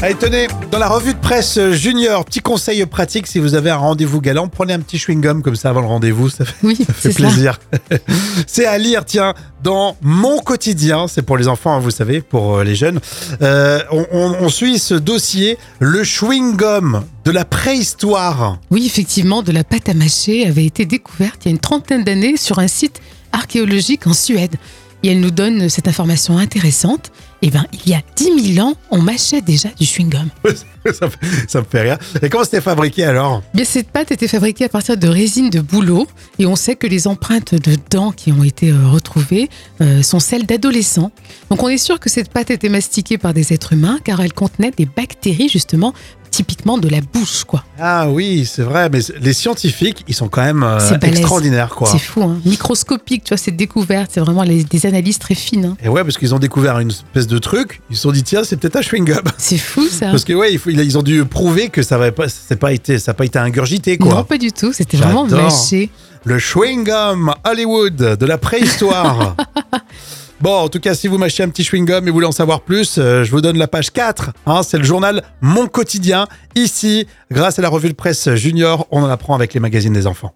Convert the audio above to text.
Allez, tenez, dans la revue de presse junior, petit conseil pratique, si vous avez un rendez-vous galant, prenez un petit chewing-gum comme ça avant le rendez-vous, ça fait, Oui, ça fait c'est ça. plaisir. c'est à lire, tiens, dans Mon Quotidien, c'est pour les enfants, hein, vous savez, pour euh, les jeunes. Euh, on, on- on suit ce dossier, le chewing-gum de la préhistoire. Oui, effectivement, de la pâte à mâcher avait été découverte il y a une trentaine d'années sur un site archéologique en Suède. Et elle nous donne cette information intéressante. Eh bien, il y a 10 000 ans, on mâchait déjà du chewing-gum. ça, me- ça me fait rire. Et comment c'était fabriqué alors? Bien, cette pâte était fabriquée à partir de résine de bouleau et on sait que les empreintes de dents qui ont été euh, retrouvées euh, sont celles d'adolescents. Donc on est sûr que cette pâte était mastiquée par des êtres humains car elle contenait des bactéries justement typiquement de la bouche quoi. Ah oui, c'est vrai, mais les scientifiques, ils sont quand même euh, extraordinaires, quoi. C'est fou, hein microscopique, tu vois, cette découverte, c'est vraiment les- des analyses très fines. hein. Et ouais, parce qu'ils ont découvert une espèce de truc, ils se sont dit, tiens, c'est peut-être un chewing-gum. C'est fou ça. Parce que ouais, il faut- ils ont dû prouver que ça n'avait pas, pas été, ça n'a pas été ingurgité quoi. Non, pas du tout, c'était vraiment mâché. Le chewing-gum Hollywood de la préhistoire. bon, en tout cas, si vous mâchez un petit chewing-gum et voulez en savoir plus, euh, je vous donne la page 4. hein, c'est le journal Mon Quotidien. Ici, grâce à la revue de presse Junior, on en apprend avec les magazines des enfants.